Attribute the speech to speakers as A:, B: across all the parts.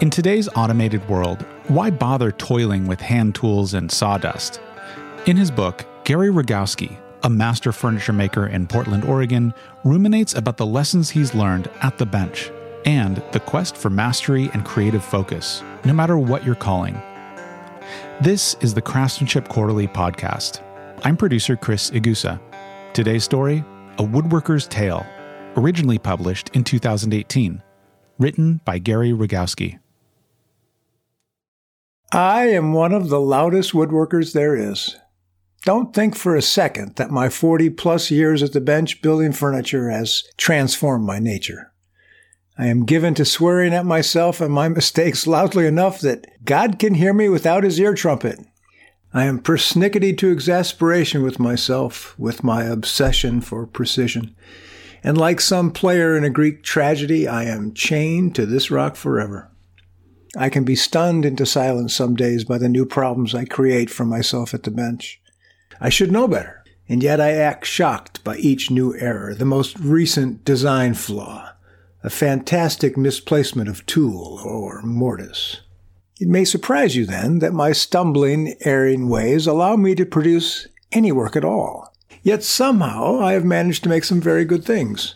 A: In today's automated world, why bother toiling with hand tools and sawdust? In his book, Gary Rogowski, a master furniture maker in Portland, Oregon, ruminates about the lessons he's learned at the bench and the quest for mastery and creative focus, no matter what you're calling. This is the Craftsmanship Quarterly podcast. I'm producer Chris Igusa. Today's story A Woodworker's Tale, originally published in 2018, written by Gary Rogowski.
B: I am one of the loudest woodworkers there is. Don't think for a second that my 40 plus years at the bench building furniture has transformed my nature. I am given to swearing at myself and my mistakes loudly enough that God can hear me without his ear trumpet. I am persnickety to exasperation with myself, with my obsession for precision. And like some player in a Greek tragedy, I am chained to this rock forever. I can be stunned into silence some days by the new problems I create for myself at the bench. I should know better, and yet I act shocked by each new error, the most recent design flaw, a fantastic misplacement of tool or mortise. It may surprise you then that my stumbling, erring ways allow me to produce any work at all. Yet somehow I have managed to make some very good things.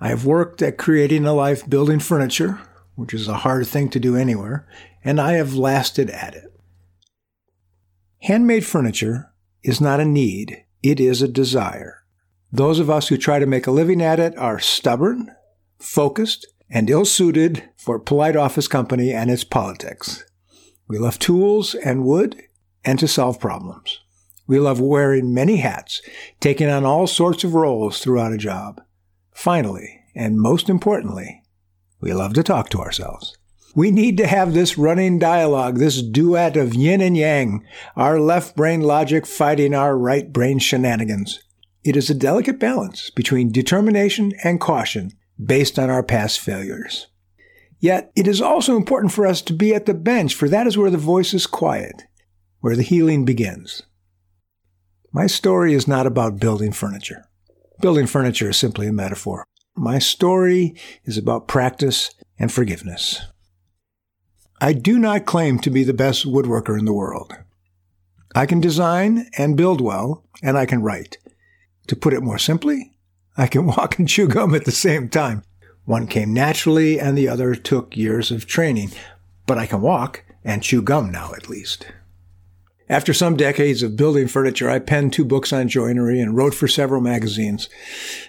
B: I have worked at creating a life building furniture, which is a hard thing to do anywhere, and I have lasted at it. Handmade furniture is not a need, it is a desire. Those of us who try to make a living at it are stubborn, focused, and ill suited for polite office company and its politics. We love tools and wood and to solve problems. We love wearing many hats, taking on all sorts of roles throughout a job. Finally, and most importantly, we love to talk to ourselves. We need to have this running dialogue, this duet of yin and yang, our left brain logic fighting our right brain shenanigans. It is a delicate balance between determination and caution based on our past failures. Yet, it is also important for us to be at the bench, for that is where the voice is quiet, where the healing begins. My story is not about building furniture. Building furniture is simply a metaphor. My story is about practice and forgiveness. I do not claim to be the best woodworker in the world. I can design and build well, and I can write. To put it more simply, I can walk and chew gum at the same time. One came naturally and the other took years of training, but I can walk and chew gum now at least. After some decades of building furniture, I penned two books on joinery and wrote for several magazines.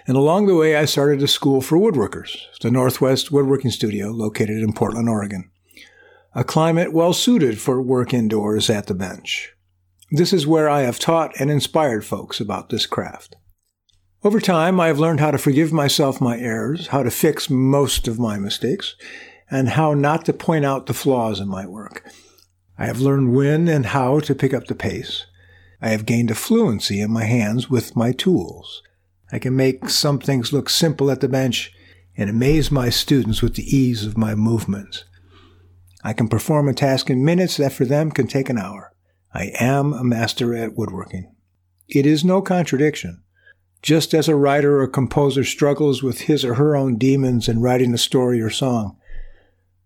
B: And along the way, I started a school for woodworkers, the Northwest Woodworking Studio, located in Portland, Oregon a climate well suited for work indoors at the bench. This is where I have taught and inspired folks about this craft. Over time, I have learned how to forgive myself my errors, how to fix most of my mistakes, and how not to point out the flaws in my work. I have learned when and how to pick up the pace. I have gained a fluency in my hands with my tools. I can make some things look simple at the bench and amaze my students with the ease of my movements. I can perform a task in minutes that for them can take an hour. I am a master at woodworking. It is no contradiction. Just as a writer or composer struggles with his or her own demons in writing a story or song,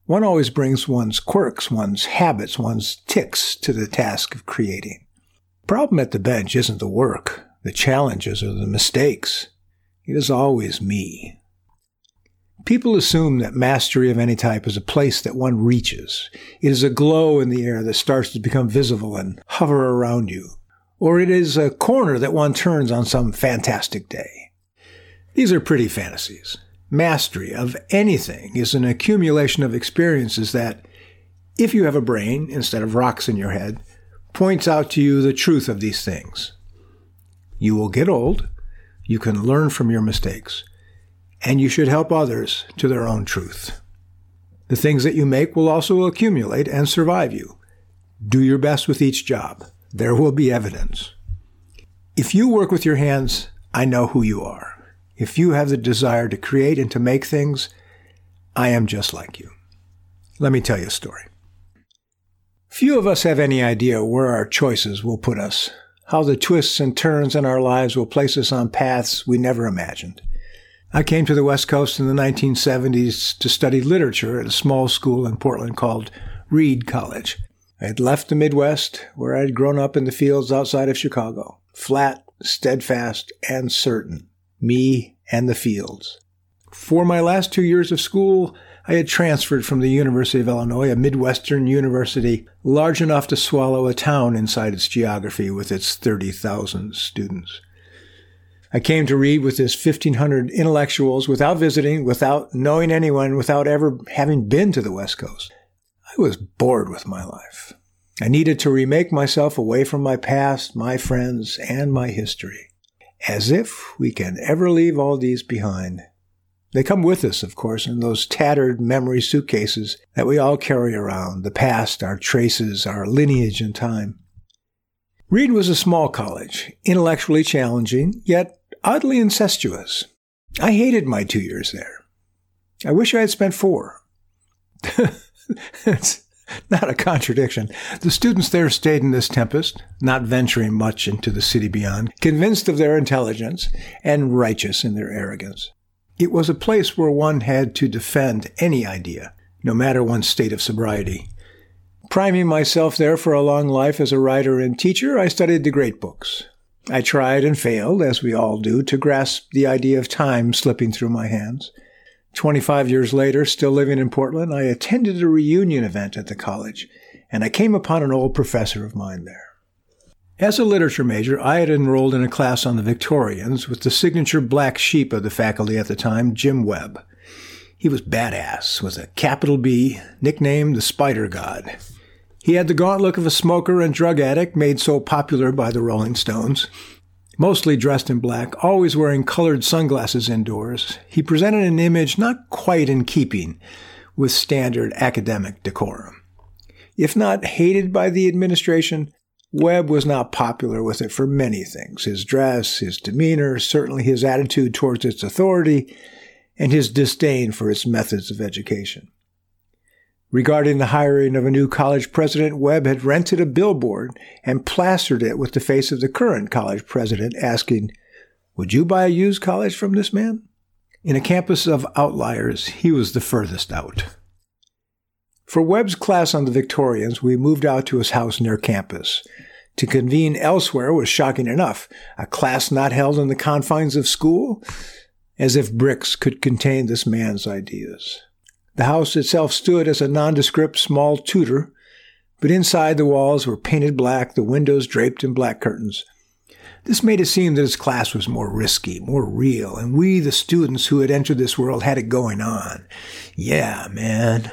B: one always brings one's quirks, one's habits, one's tics to the task of creating. Problem at the bench isn't the work, the challenges, or the mistakes. It is always me. People assume that mastery of any type is a place that one reaches. It is a glow in the air that starts to become visible and hover around you. Or it is a corner that one turns on some fantastic day. These are pretty fantasies. Mastery of anything is an accumulation of experiences that, if you have a brain instead of rocks in your head, points out to you the truth of these things. You will get old. You can learn from your mistakes and you should help others to their own truth. The things that you make will also accumulate and survive you. Do your best with each job. There will be evidence. If you work with your hands, I know who you are. If you have the desire to create and to make things, I am just like you. Let me tell you a story. Few of us have any idea where our choices will put us, how the twists and turns in our lives will place us on paths we never imagined. I came to the West Coast in the 1970s to study literature at a small school in Portland called Reed College. I had left the Midwest, where I had grown up in the fields outside of Chicago. Flat, steadfast, and certain. Me and the fields. For my last two years of school, I had transferred from the University of Illinois, a Midwestern university large enough to swallow a town inside its geography with its 30,000 students. I came to Reed with this 1,500 intellectuals without visiting, without knowing anyone, without ever having been to the West Coast. I was bored with my life. I needed to remake myself away from my past, my friends, and my history. As if we can ever leave all these behind. They come with us, of course, in those tattered memory suitcases that we all carry around the past, our traces, our lineage in time. Reed was a small college, intellectually challenging, yet oddly incestuous. I hated my two years there. I wish I had spent four. not a contradiction. The students there stayed in this tempest, not venturing much into the city beyond, convinced of their intelligence and righteous in their arrogance. It was a place where one had to defend any idea, no matter one's state of sobriety. Priming myself there for a long life as a writer and teacher, I studied the great books. I tried and failed, as we all do, to grasp the idea of time slipping through my hands. 25 years later, still living in Portland, I attended a reunion event at the college, and I came upon an old professor of mine there. As a literature major, I had enrolled in a class on the Victorians with the signature black sheep of the faculty at the time, Jim Webb. He was badass, with a capital B, nicknamed the Spider God. He had the gaunt look of a smoker and drug addict made so popular by the Rolling Stones. Mostly dressed in black, always wearing colored sunglasses indoors, he presented an image not quite in keeping with standard academic decorum. If not hated by the administration, Webb was not popular with it for many things his dress, his demeanor, certainly his attitude towards its authority, and his disdain for its methods of education. Regarding the hiring of a new college president, Webb had rented a billboard and plastered it with the face of the current college president, asking, Would you buy a used college from this man? In a campus of outliers, he was the furthest out. For Webb's class on the Victorians, we moved out to his house near campus. To convene elsewhere was shocking enough. A class not held in the confines of school? As if bricks could contain this man's ideas. The house itself stood as a nondescript small Tudor, but inside the walls were painted black, the windows draped in black curtains. This made it seem that his class was more risky, more real, and we, the students who had entered this world, had it going on. Yeah, man.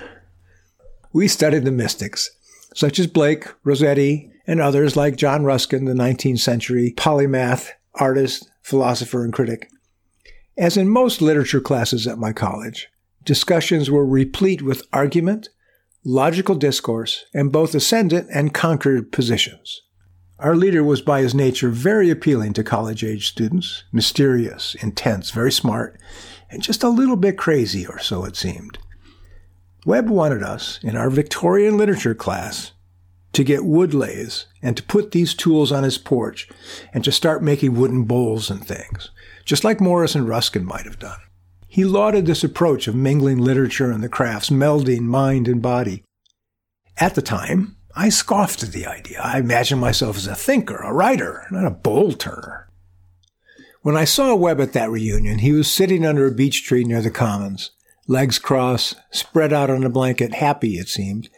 B: We studied the mystics, such as Blake, Rossetti, and others like John Ruskin, the 19th century polymath, artist, philosopher, and critic. As in most literature classes at my college, discussions were replete with argument, logical discourse, and both ascendant and conquered positions. Our leader was by his nature very appealing to college age students, mysterious, intense, very smart, and just a little bit crazy, or so it seemed. Webb wanted us, in our Victorian literature class, to get wood lathes and to put these tools on his porch and to start making wooden bowls and things, just like Morris and Ruskin might have done. He lauded this approach of mingling literature and the crafts, melding mind and body. At the time, I scoffed at the idea. I imagined myself as a thinker, a writer, not a bowl turner. When I saw Webb at that reunion, he was sitting under a beech tree near the commons, legs crossed, spread out on a blanket, happy, it seemed,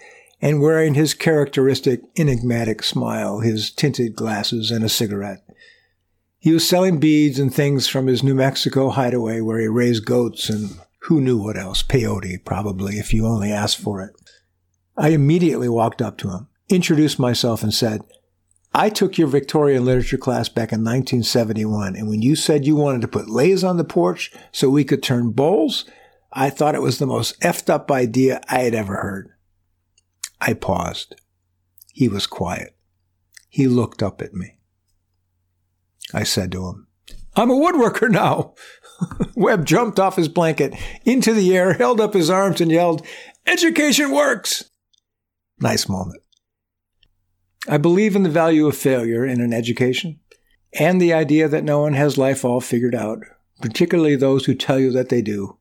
B: and wearing his characteristic enigmatic smile, his tinted glasses, and a cigarette. He was selling beads and things from his New Mexico hideaway where he raised goats and who knew what else, peyote probably, if you only asked for it. I immediately walked up to him, introduced myself, and said, I took your Victorian literature class back in 1971, and when you said you wanted to put lathes on the porch so we could turn bowls, I thought it was the most effed up idea I had ever heard. I paused. He was quiet. He looked up at me. I said to him. I'm a woodworker now. Webb jumped off his blanket into the air, held up his arms, and yelled, Education works! Nice moment. I believe in the value of failure in an education and the idea that no one has life all figured out, particularly those who tell you that they do.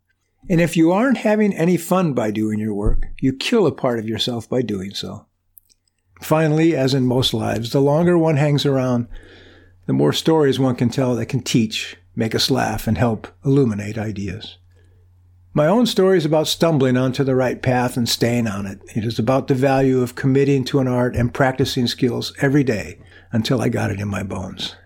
B: And if you aren't having any fun by doing your work, you kill a part of yourself by doing so. Finally, as in most lives, the longer one hangs around, the more stories one can tell that can teach, make us laugh, and help illuminate ideas. My own story is about stumbling onto the right path and staying on it. It is about the value of committing to an art and practicing skills every day until I got it in my bones.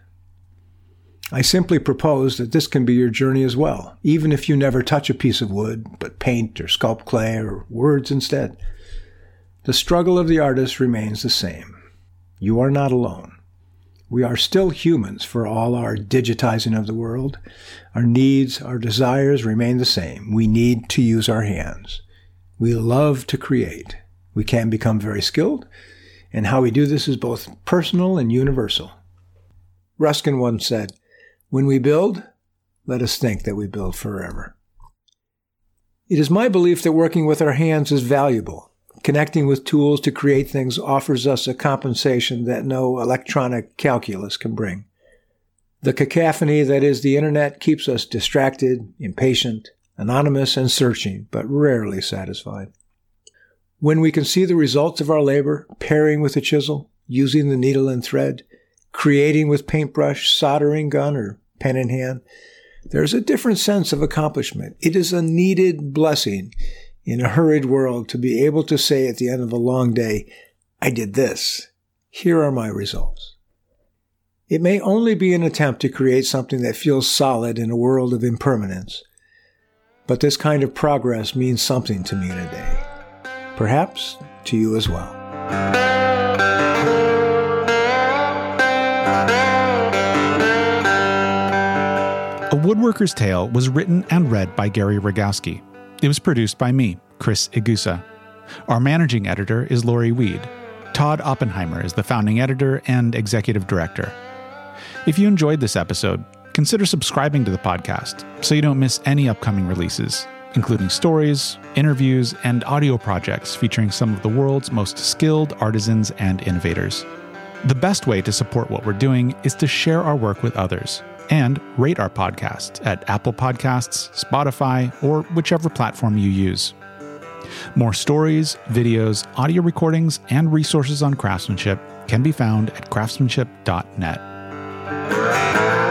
B: I simply propose that this can be your journey as well, even if you never touch a piece of wood, but paint or sculpt clay or words instead. The struggle of the artist remains the same. You are not alone. We are still humans for all our digitizing of the world. Our needs, our desires remain the same. We need to use our hands. We love to create. We can become very skilled, and how we do this is both personal and universal. Ruskin once said, When we build, let us think that we build forever. It is my belief that working with our hands is valuable Connecting with tools to create things offers us a compensation that no electronic calculus can bring. The cacophony that is the internet keeps us distracted, impatient, anonymous, and searching, but rarely satisfied. When we can see the results of our labor, paring with a chisel, using the needle and thread, creating with paintbrush, soldering gun, or pen in hand, there's a different sense of accomplishment. It is a needed blessing in a hurried world to be able to say at the end of a long day, I did this. Here are my results. It may only be an attempt to create something that feels solid in a world of impermanence, but this kind of progress means something to me today. Perhaps to you as well.
A: A Woodworker's Tale was written and read by Gary Rogowski. It was produced by me, Chris Igusa. Our managing editor is Lori Weed. Todd Oppenheimer is the founding editor and executive director. If you enjoyed this episode, consider subscribing to the podcast so you don't miss any upcoming releases, including stories, interviews, and audio projects featuring some of the world's most skilled artisans and innovators. The best way to support what we're doing is to share our work with others and rate our podcast at Apple Podcasts, Spotify, or whichever platform you use. More stories, videos, audio recordings, and resources on craftsmanship can be found at craftsmanship.net.